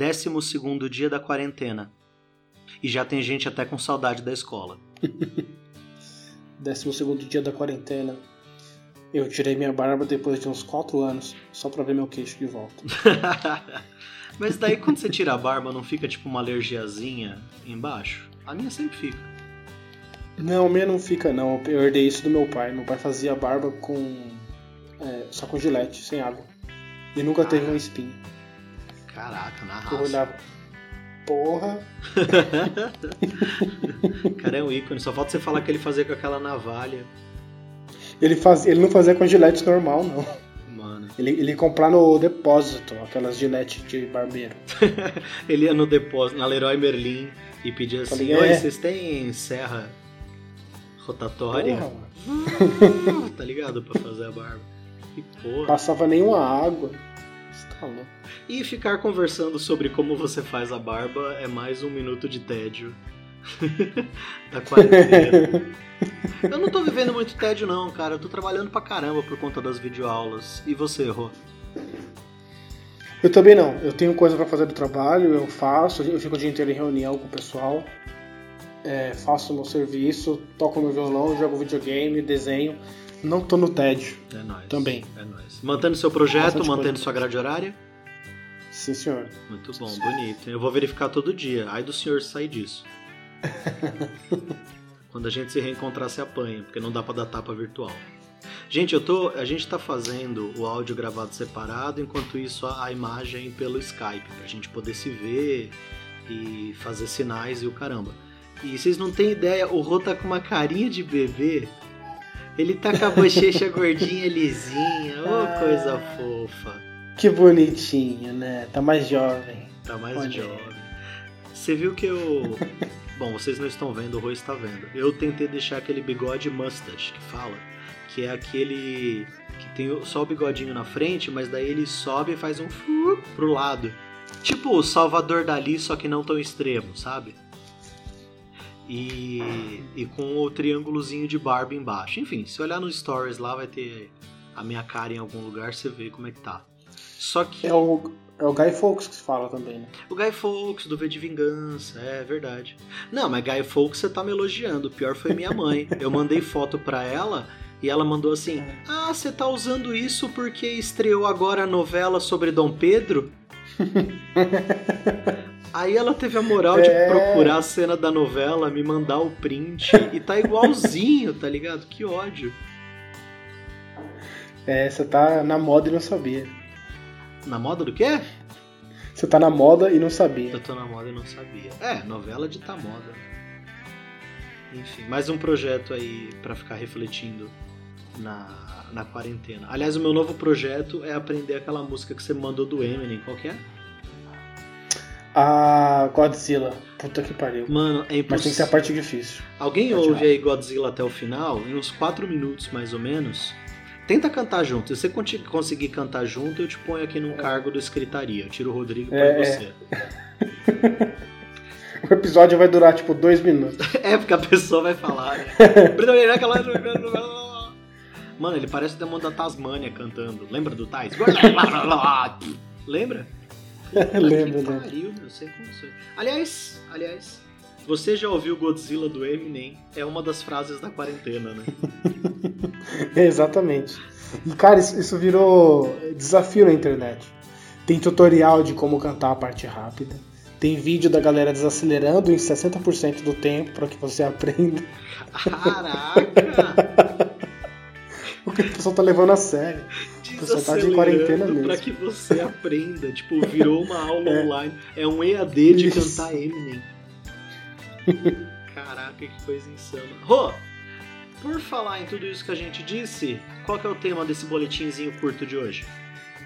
Décimo segundo dia da quarentena. E já tem gente até com saudade da escola. Décimo segundo dia da quarentena. Eu tirei minha barba depois de uns 4 anos, só pra ver meu queixo de volta. Mas daí quando você tira a barba, não fica tipo uma alergiazinha embaixo? A minha sempre fica. Não, a minha não fica não. Eu herdei isso do meu pai. Meu pai fazia barba com. É, só com gilete, sem água. E nunca Ah. teve um espinho. Caraca, na raça. olhava. Porra! cara é um ícone, só falta você falar que ele fazia com aquela navalha. Ele, faz, ele não fazia com gilete normal, não. Mano. Ele, ele ia comprar no depósito aquelas gilete de barbeiro. Ele ia no depósito, na Leroy Merlin, e pedia assim: Falei, Oi, é. vocês têm serra rotatória? Porra, tá ligado? Pra fazer a barba. Que porra. Passava nenhuma água. Tá louco. E ficar conversando sobre como você faz a barba é mais um minuto de tédio da quarentena. Eu não tô vivendo muito tédio não, cara. Eu tô trabalhando pra caramba por conta das videoaulas. E você, Rô? Eu também não. Eu tenho coisa pra fazer do trabalho, eu faço, eu fico o dia inteiro em reunião com o pessoal, é, faço meu serviço, toco meu violão, jogo videogame, desenho. Não tô no tédio. É nóis. Também. É nóis. Mantendo seu projeto, Bastante mantendo coisa. sua grade horária? Sim, senhor. Muito bom, bonito. Eu vou verificar todo dia. Ai do senhor sair disso. Quando a gente se reencontrar, se apanha, porque não dá pra dar tapa virtual. Gente, eu tô, a gente tá fazendo o áudio gravado separado, enquanto isso a, a imagem pelo Skype, pra gente poder se ver e fazer sinais e o caramba. E vocês não têm ideia, o Rô tá com uma carinha de bebê. Ele tá com a bochecha gordinha, lisinha, ô Ah. coisa fofa. Que bonitinho, né? Tá mais jovem. Tá mais Olha. jovem. Você viu que eu. Bom, vocês não estão vendo, o Rô está vendo. Eu tentei deixar aquele bigode mustache que fala, que é aquele que tem só o bigodinho na frente, mas daí ele sobe e faz um pro lado. Tipo o Salvador Dali, só que não tão extremo, sabe? E, e com o triângulozinho de barba embaixo. Enfim, se olhar nos stories lá vai ter a minha cara em algum lugar, você vê como é que tá. Só que É o, é o Guy Fawkes que se fala também, né? o Guy Fawkes, do V de Vingança, é verdade. Não, mas Guy Fawkes você tá me elogiando. O pior foi minha mãe. Eu mandei foto pra ela e ela mandou assim: Ah, você tá usando isso porque estreou agora a novela sobre Dom Pedro? Aí ela teve a moral de É. procurar a cena da novela, me mandar o print e tá igualzinho, tá ligado? Que ódio. É, você tá na moda e não sabia. Na moda do quê? Você tá na moda e não sabia. Eu tô na moda e não sabia. É, novela de tá moda. Enfim, mais um projeto aí pra ficar refletindo na, na quarentena. Aliás, o meu novo projeto é aprender aquela música que você mandou do Eminem. Qual que é? Ah, Godzilla. Puta que pariu. Mano, é Mas tem que ser a impossível. parte difícil. Alguém Pode ouve aí Godzilla até o final, em uns 4 minutos mais ou menos. Tenta cantar junto. Se você conseguir cantar junto, eu te ponho aqui num cargo do escritaria. Eu tiro o Rodrigo É, põe é. você. O episódio vai durar tipo dois minutos. É, porque a pessoa vai falar. né? Mano, ele parece o demônio da Tasmânia cantando. Lembra do Tais? Lembra? Lembro, que lembro. pariu, meu, sem condições. Aliás, aliás, você já ouviu Godzilla do Eminem? É uma das frases da quarentena, né? Exatamente. E cara, isso, isso virou desafio na internet. Tem tutorial de como cantar a parte rápida. Tem vídeo da galera desacelerando em 60% do tempo para que você aprenda. Caraca! Porque o pessoal tá levando a sério. Tá Desacelerando pra que você aprenda. Tipo, virou uma aula É. online. É um EAD de Isso. cantar Eminem. Caraca, que coisa insana. Rô, por falar em tudo isso que a gente disse, qual que é o tema desse boletinzinho curto de hoje?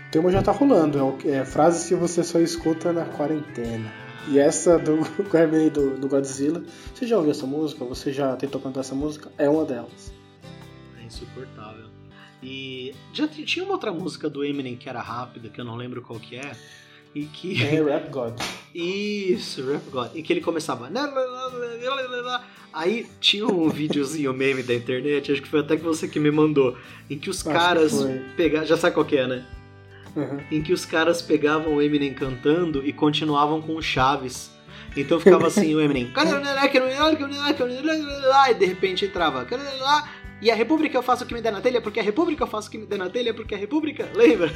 O tema já tá rolando. É, é frases que você só escuta na quarentena. E essa do Grammy do, do Godzilla. Você já ouviu essa música? Você já tentou cantar essa música? É uma delas. É insuportável. E já tinha uma outra música do Eminem que era rápida, que eu não lembro qual que é. E que. É Rap God. Isso, Rap God. E que ele começava. Aí tinha um videozinho meme da internet, acho que foi até que você que me mandou, em que os Acho caras foi. pegaram. Já sabe qual que é, né? uhum. em que os caras pegavam o Eminem cantando e continuavam com o Chaves. Então ficava assim o Eminem. e de repente entrava. E a República eu faço o que me der na telha, porque a República eu faço o que me der na telha, porque a República. Lembra?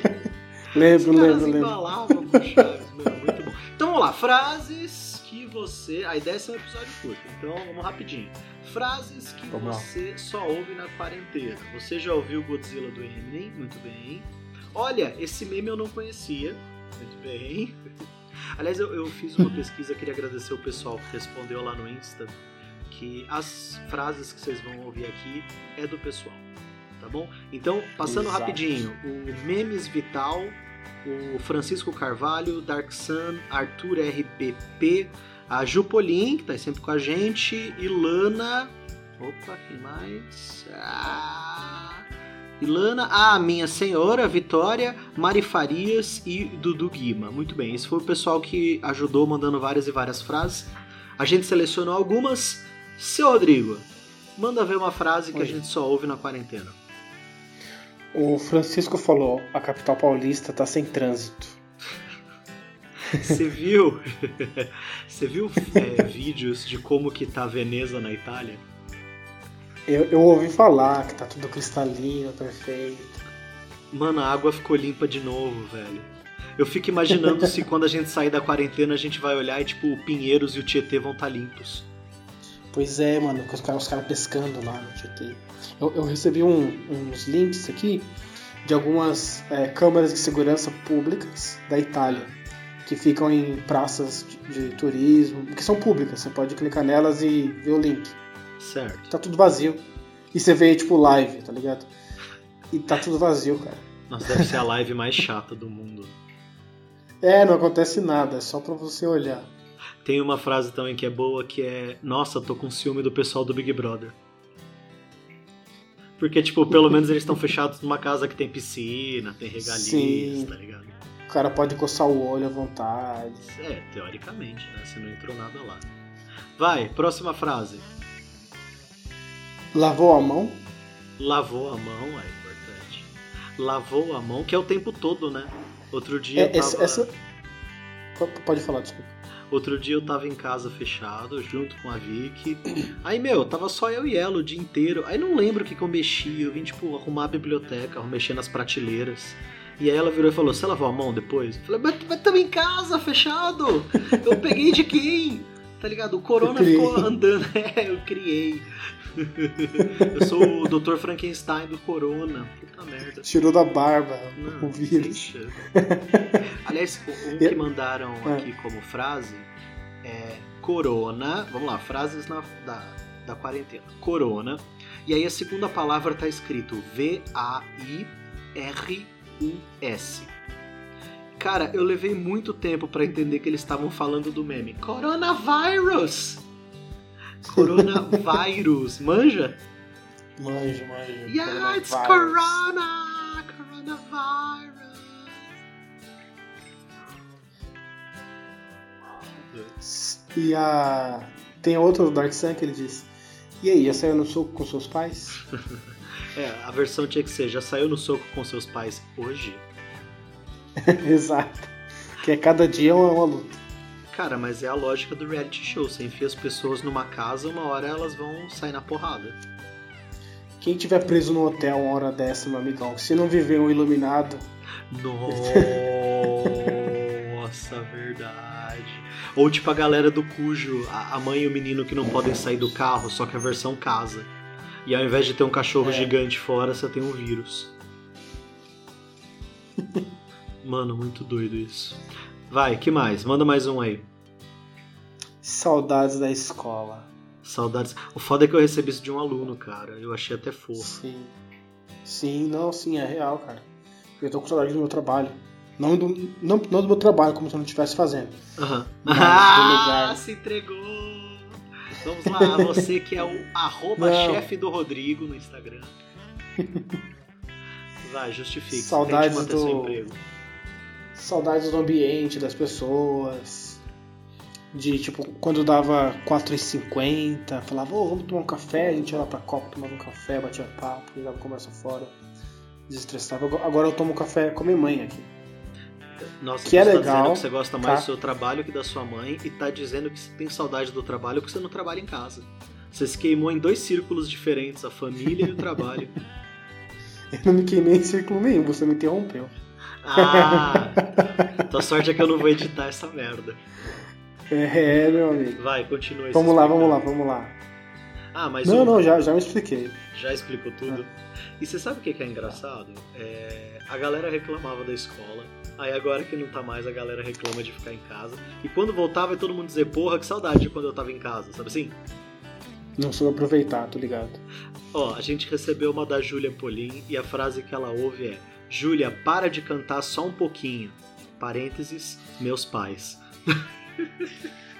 lembro, lembro, lembro. com Chaves, meu, muito bom. Então vamos lá, frases que você. A ideia é ser um episódio curto, então vamos rapidinho. Frases que vamos você lá. só ouve na quarentena. Você já ouviu Godzilla do Eminem? Muito bem. Olha, esse meme eu não conhecia. Muito bem. Aliás, eu, eu fiz uma pesquisa, queria agradecer o pessoal que respondeu lá no Insta que as frases que vocês vão ouvir aqui é do pessoal, tá bom? Então, passando Exato. rapidinho, o Memes Vital, o Francisco Carvalho, Dark Sun, Arthur RPP, a Jupolin, que tá sempre com a gente, Ilana. Opa, quem mais? Ah, Ilana, a ah, minha senhora, Vitória, Mari Farias e Dudu Guima. Muito bem, esse foi o pessoal que ajudou mandando várias e várias frases. A gente selecionou algumas. Seu Rodrigo, manda ver uma frase que Oi. a gente só ouve na quarentena. O Francisco falou: a capital paulista tá sem trânsito. Você viu? Você viu é, vídeos de como que tá Veneza na Itália? Eu, eu ouvi falar que tá tudo cristalino, perfeito. Mano, a água ficou limpa de novo, velho. Eu fico imaginando se quando a gente sair da quarentena a gente vai olhar e tipo o Pinheiros e o Tietê vão estar tá limpos. Pois é, mano, os caras, os caras pescando lá no Tietê. Eu, eu recebi um, uns links aqui de algumas é, câmeras de segurança públicas da Itália que ficam em praças de, de turismo, que são públicas. Você pode clicar nelas e ver o link. Certo. Tá tudo vazio. E você vê, tipo, live, tá ligado? E tá tudo vazio, cara. Nossa, deve ser a live mais chata do mundo. É, não acontece nada, é só pra você olhar. Tem uma frase também que é boa que é: Nossa, tô com ciúme do pessoal do Big Brother. Porque, tipo, pelo menos eles estão fechados numa casa que tem piscina, tem regalias, Sim. tá ligado? O cara pode coçar o olho à vontade. É, teoricamente, né? Se não entrou nada lá. Vai, próxima frase. Lavou a mão? Lavou a mão, é importante. Lavou a mão, que é o tempo todo, né? Outro dia é, eu tava... Essa... Pode falar, desculpa. Outro dia eu tava em casa fechado, junto com a Vicky. Aí, meu, tava só eu e ela o dia inteiro. Aí não lembro o que, que eu mexi. Eu vim, tipo, arrumar a biblioteca, mexer nas prateleiras. E aí ela virou e falou: Você lavou a mão depois? Eu falei: Mas, mas em casa, fechado! Eu peguei de quem? Tá ligado? O Corona ficou andando. É, eu criei. Eu sou o Dr. Frankenstein do Corona. Puta merda. Tirou da barba Não, o vírus. Aliás, um que mandaram é. aqui como frase é Corona. Vamos lá, frases na, da, da quarentena. Corona. E aí a segunda palavra tá escrito V-A-I-R-U-S. Cara, eu levei muito tempo para entender que eles estavam falando do meme. Coronavirus! Coronavírus, manja? Manja, manja. Yeah, it's Corona! Coronavirus! E a. Tem outro Dark Sun que ele diz. E aí, já saiu no soco com seus pais? é, a versão tinha que ser, já saiu no soco com seus pais hoje? Exato. Que é cada dia uma, uma luta. Cara, mas é a lógica do reality show. Você enfia as pessoas numa casa, uma hora elas vão sair na porrada. Quem tiver preso no hotel uma hora dessa, meu amigão, se não viver um iluminado. Nossa, verdade. Ou tipo a galera do cujo, a mãe e o menino que não podem sair do carro, só que a versão casa. E ao invés de ter um cachorro é. gigante fora, você tem um vírus. Mano, muito doido isso. Vai, que mais? Manda mais um aí. Saudades da escola. Saudades. O foda é que eu recebi isso de um aluno, cara. Eu achei até fofo. Sim. Sim, não, sim, é real, cara. Eu tô com saudade do meu trabalho. Não do, não, não do meu trabalho, como se eu não estivesse fazendo. Aham. Uhum. Ah, se entregou! Vamos lá, você que é o arroba chefe do Rodrigo no Instagram. Vai, justifique. Saudades do... emprego saudades do ambiente, das pessoas. De tipo, quando dava 4h50, falava, oh, vamos tomar um café, a gente ia lá pra copa, tomava um café, batia papo, jogava conversa fora. desestressava. Agora eu tomo café com a minha mãe aqui. Nossa, Que é você tá legal, dizendo que você gosta mais tá? do seu trabalho que da sua mãe e tá dizendo que você tem saudade do trabalho porque você não trabalha em casa. Você se queimou em dois círculos diferentes, a família e o trabalho. Eu não me queimei em círculo nenhum, você me interrompeu. Ah! Tua sorte é que eu não vou editar essa merda. É, meu amigo. Vai, continua. se Vamos lá, vamos lá, vamos lá. Ah, mas Não, o- não, já, já me expliquei. já explicou tudo. E você sabe o que que é engraçado? É, a galera reclamava da escola. Aí agora que não tá mais, a galera reclama de ficar em casa. E quando voltar, vai todo mundo dizer, porra, que saudade de quando eu tava em casa, sabe assim? Não soube aproveitar, tô ligado. Ó, a gente recebeu uma da Júlia Polim e a frase que ela ouve é: Júlia, para de cantar só um pouquinho. Parênteses, meus pais.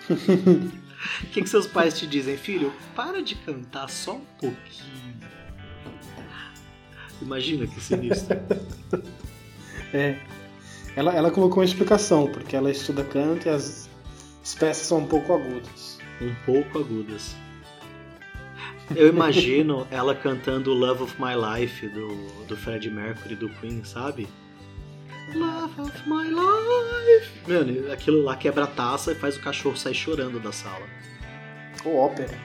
O que, que seus pais te dizem, filho? Para de cantar só um pouquinho. Imagina que sinistro. É. Ela, ela colocou uma explicação, porque ela estuda canto e as, as peças são um pouco agudas. um pouco agudas. Eu imagino ela cantando Love of My Life do, do Fred Mercury do Queen, sabe? Love of My Life. Mano, aquilo lá quebra a taça e faz o cachorro sair chorando da sala. Ou ópera.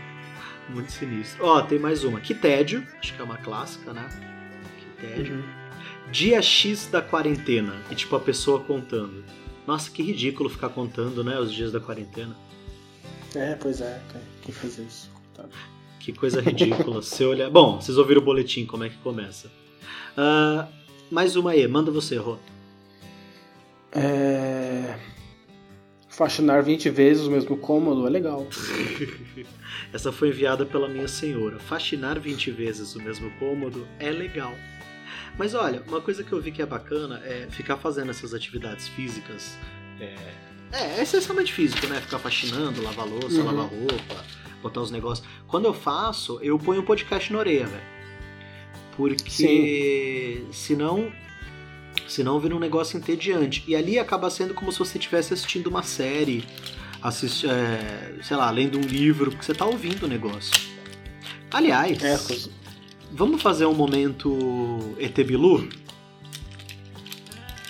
Muito sinistro. Ó, tem mais uma. Que tédio. Acho que é uma clássica, né? Que tédio. Uhum. Dia X da quarentena. E tipo a pessoa contando. Nossa, que ridículo ficar contando, né? Os dias da quarentena. É, pois é, cara. Quem faz isso? Coitado. Que coisa ridícula. Você olha. Bom, vocês ouviram o boletim, como é que começa. Ah, mais uma aí, manda você, Rô. É... Faxinar 20 vezes o mesmo cômodo é legal. Essa foi enviada pela minha senhora. Faxinar 20 vezes o mesmo cômodo é legal. Mas olha, uma coisa que eu vi que é bacana é ficar fazendo essas atividades físicas. É, é, é essencialmente físico, né? Ficar faxinando, lavar louça, Uhum. lavar roupa, botar os negócios. Quando eu faço, eu ponho um podcast na orelha, velho. Porque senão. Senão vira um negócio entediante. E ali acaba sendo como se você estivesse assistindo uma série, assist, é, sei lá, lendo um livro, porque você tá ouvindo o negócio. Aliás, É, vamos fazer um momento ET Bilu?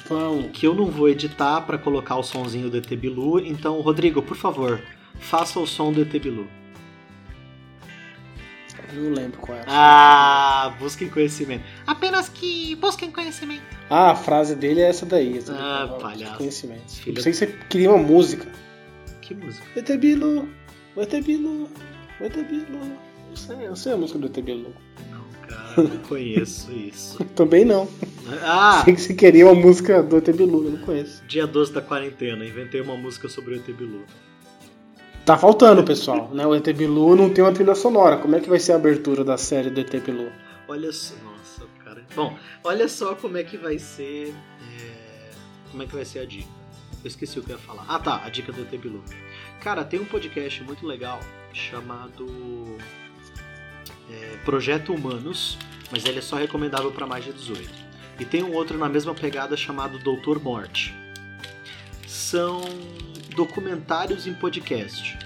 Vamos. Que eu não vou editar pra colocar o sonzinho do ET Bilu. Então, Rodrigo, por favor, faça o som do ET Bilu. Eu não lembro qual é. Ah, busquem conhecimento. Apenas que busquem conhecimento. Ah, a frase dele é essa daí. Essa Ah, daí, palhaço. Conhecimento. Filho Eu sei que você queria uma música. Que música? ET Bilu, o ET Bilu, o ET Bilu. Não sei, eu sei a música do ET Bilu. Não, cara, não conheço isso. Também não. Ah, Sei que você queria uma música do ET Bilu, eu não conheço. dia 12 da quarentena, inventei uma música sobre o ET Bilu. Tá faltando, pessoal. Né? O ET Bilu não tem uma trilha sonora. Como é que vai ser a abertura da série do ET Bilu? Olha só, nossa, cara. Bom, olha só como é que vai ser. é, Como é que vai ser a dica? Eu esqueci o que eu ia falar. Ah, tá, a dica do ET Bilu. Cara, tem um podcast muito legal chamado é, Projeto Humanos, mas ele é só recomendável para mais de 18. E tem um outro na mesma pegada chamado Doutor Morte. São documentários em podcast,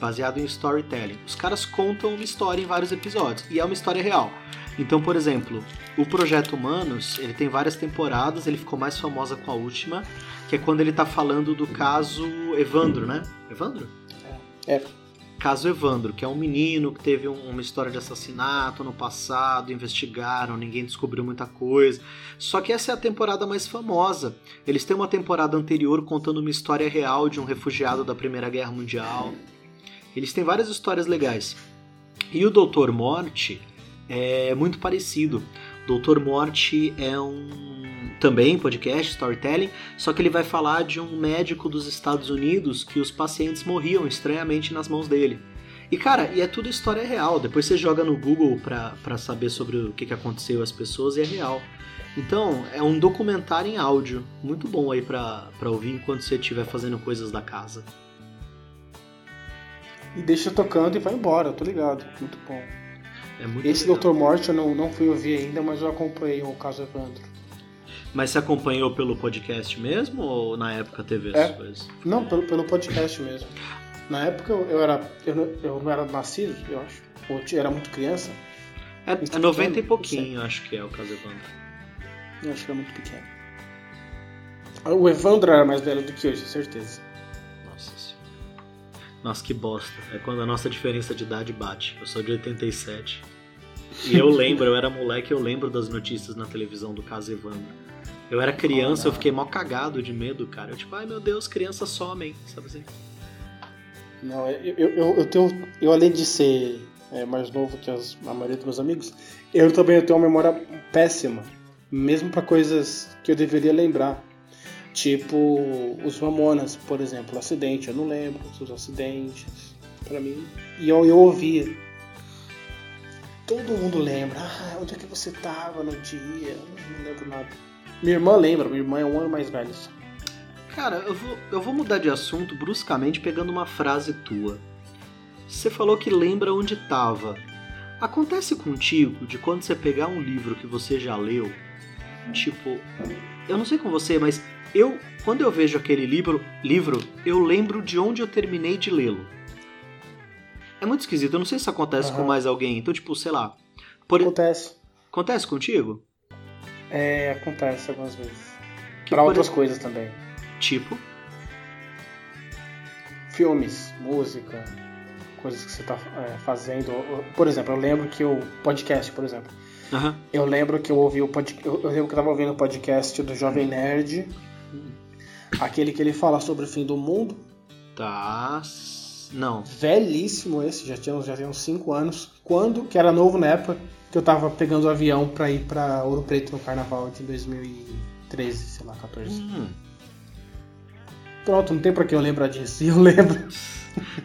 baseado em storytelling. Os caras contam uma história em vários episódios e é uma história real. Então, por exemplo, o Projeto Humanos, ele tem várias temporadas, ele ficou mais famosa com a última, que é quando ele tá falando do caso Evandro, né? Evandro? É. Caso Evandro, que é um menino que teve um- uma história de assassinato no passado, investigaram, ninguém descobriu muita coisa. Só que essa é a temporada mais famosa. Eles têm uma temporada anterior contando uma história real de um refugiado da Primeira Guerra Mundial. Eles têm várias histórias legais. E o Doutor Morte é muito parecido. Doutor Morte é um também podcast storytelling, só que ele vai falar de um médico dos Estados Unidos que os pacientes morriam estranhamente nas mãos dele. E cara, e é tudo história real. Depois você joga no Google pra, pra saber sobre o que, que aconteceu às pessoas e é real. Então, é um documentário em áudio, muito bom aí pra, pra ouvir enquanto você estiver fazendo coisas da casa. E deixa tocando e vai embora, tô ligado. Muito bom. É muito Esse legal. Dr. Morte eu não, não fui ouvir ainda, mas eu acompanhei o caso Evandro. Mas você acompanhou pelo podcast mesmo ou na época teve essas É. coisas? Não, pelo, pelo podcast mesmo. Na época eu, eu era. Eu, não- eu não era nascido, eu acho. Ou eu era muito criança. É, é Então, 90 e pouquinho, acho que é o caso Evandro. Eu acho que era muito pequeno. O Evandro era mais velho do que hoje, certeza. Nossa senhora. Nossa, que bosta. É quando a nossa diferença de idade bate. Eu sou de 87. E eu lembro, eu era moleque, eu lembro das notícias na televisão do caso Evandro. Eu era criança, eu fiquei mó cagado de medo, cara. Eu tipo, ai meu Deus, crianças somem, sabe assim? Não, eu, eu, eu tenho. Eu além de ser é, mais novo que as, a maioria dos meus amigos, eu também tenho uma memória péssima. Mesmo para coisas que eu deveria lembrar. Tipo os Mamonas, por exemplo, acidente, eu não lembro dos acidentes. para mim. E eu, eu ouvia. Todo mundo lembra. Ah, onde é que você tava no dia? Não lembro nada. Minha irmã lembra, minha irmã é um ano mais velha. Cara, eu vou, eu vou mudar de assunto bruscamente pegando uma frase tua. Você falou que lembra onde tava. Acontece contigo de quando você pegar um livro que você já leu, tipo, eu não sei com você, mas eu, quando eu vejo aquele livro, livro, eu lembro de onde eu terminei de lê-lo. É muito esquisito, eu não sei se acontece uhum. com mais alguém. Então, tipo, sei lá. Por... Acontece. Acontece contigo? É, acontece algumas vezes. Pra outras coisas também. Tipo? Filmes, música, coisas que você tá é, fazendo. Por exemplo, eu lembro que o podcast, por exemplo. Uhum. Eu lembro que eu ouvi o pod... eu lembro que eu tava ouvindo o podcast do Jovem Nerd. Aquele que ele fala sobre o fim do mundo. Tá. Não. Velhíssimo esse, já tinha, já tinha uns 5 anos. Quando, que era novo na época, que eu tava pegando o avião pra ir pra Ouro Preto no carnaval de 2013, sei lá, 14. Hum. Pronto, não tem pra que eu lembrar disso. E eu lembro.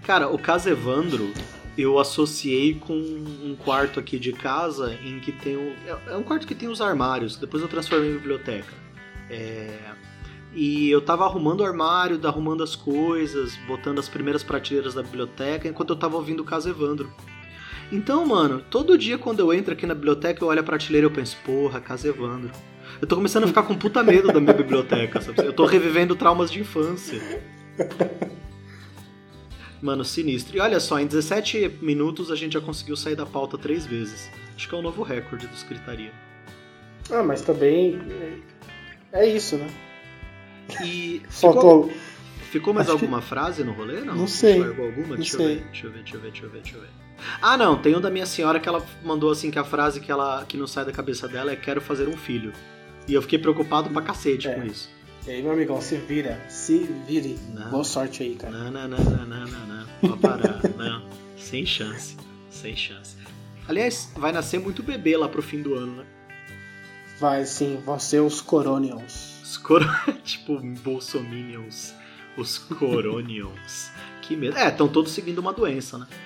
Cara, o caso Evandro, eu associei com um quarto aqui de casa em que tem o. É, é um quarto que tem os armários, depois eu transformei em biblioteca. É, e eu tava arrumando o armário, arrumando as coisas, botando as primeiras prateleiras da biblioteca, enquanto eu tava ouvindo o caso Evandro. Então, mano, todo dia quando eu entro aqui na biblioteca, eu olho a prateleira e eu penso, porra, casa Evandro. Eu tô começando a ficar com puta medo da minha biblioteca, sabe? Eu tô revivendo traumas de infância. Mano, sinistro. E olha só, em 17 minutos a gente já conseguiu sair da pauta três vezes. Acho que é o um novo recorde do Escritaria. Ah, mas também. É isso, né? E. Faltou. Ficou, ficou mais Acho alguma que... frase no rolê? Não, não sei. alguma? Não deixa, sei. Eu ver, deixa eu ver, deixa eu ver, deixa eu ver, deixa eu ver. Ah, não, tem um da minha senhora que ela mandou assim que a frase que ela que não sai da cabeça dela é quero fazer um filho. E eu fiquei preocupado pra cacete é. com isso. E aí, meu amigão, se vira, se vire. Não. Boa sorte aí, cara. Não, não, não, não, não, não, não. Pode parar. não. Sem chance. Sem chance. Aliás, vai nascer muito bebê lá pro fim do ano, né? Vai sim, vão ser os Coronions. Os cor... tipo, Bolsominions. Os Coronions. que medo. É, estão todos seguindo uma doença, né?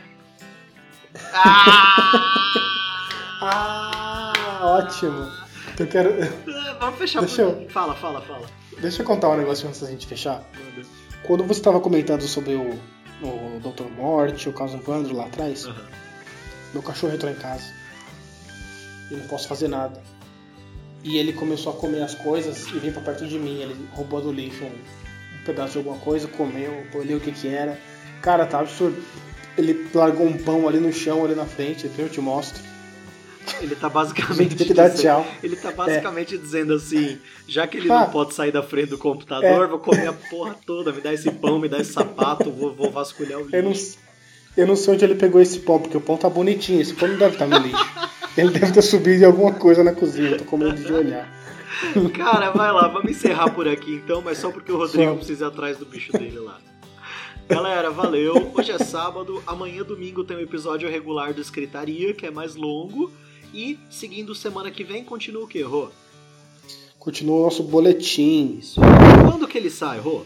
Ah! ah, ótimo. Eu quero. Vamos fechar. Deixa eu... Fala, fala, fala. Deixa eu contar um negócio antes da gente fechar. Quando você estava comentando sobre o, o Dr. Morte, o caso Evandro lá atrás, uhum. meu cachorro entrou em casa. E não posso fazer nada. E ele começou a comer as coisas e veio pra perto de mim. Ele roubou do lixo um, pedaço de alguma coisa, comeu, olhei o que que era. Cara, tá absurdo. Ele largou um pão ali no chão, ali na frente, eu te mostro. Ele tá basicamente. tem que dar tchau. Ele tá basicamente é. dizendo assim: já que ele ah, não pode sair da frente do computador, é. vou comer a porra toda, me dá esse pão, me dá esse sapato, vou, vou vasculhar o lixo. Eu não, eu não sei onde ele pegou esse pão, porque o pão tá bonitinho, esse pão não deve estar tá no lixo. Ele deve ter subido alguma coisa na cozinha, eu tô com medo de olhar. Cara, vai lá, vamos encerrar por aqui então, mas só porque o Rodrigo só. precisa ir atrás do bicho dele lá. Galera, valeu. Hoje é sábado, amanhã domingo tem um episódio regular do Escritaria, que é mais longo. E seguindo semana que vem, continua o que, Rô? Continua o nosso boletim. Isso. Quando que ele sai, Rô?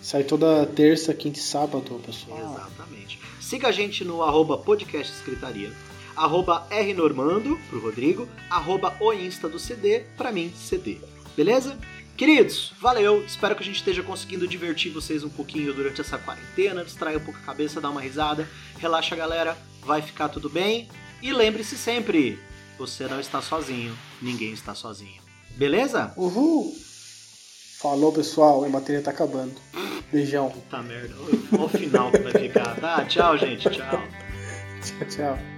Sai toda terça, quinta e sábado, pessoal. Exatamente. Siga a gente no arroba podcast escritaria, arroba rnormando pro Rodrigo, arroba o insta do CD, pra mim, CD. Beleza? Queridos, valeu. Espero que a gente esteja conseguindo divertir vocês um pouquinho durante essa quarentena, distrair um pouco a cabeça, dar uma risada. Relaxa, galera. Vai ficar tudo bem. E lembre-se sempre: você não está sozinho, ninguém está sozinho. Beleza? Uhul! Falou, pessoal. A bateria tá acabando. Beijão. Puta merda. Olha o final que vai ficar. Tá, tchau, gente. Tchau. tchau, tchau.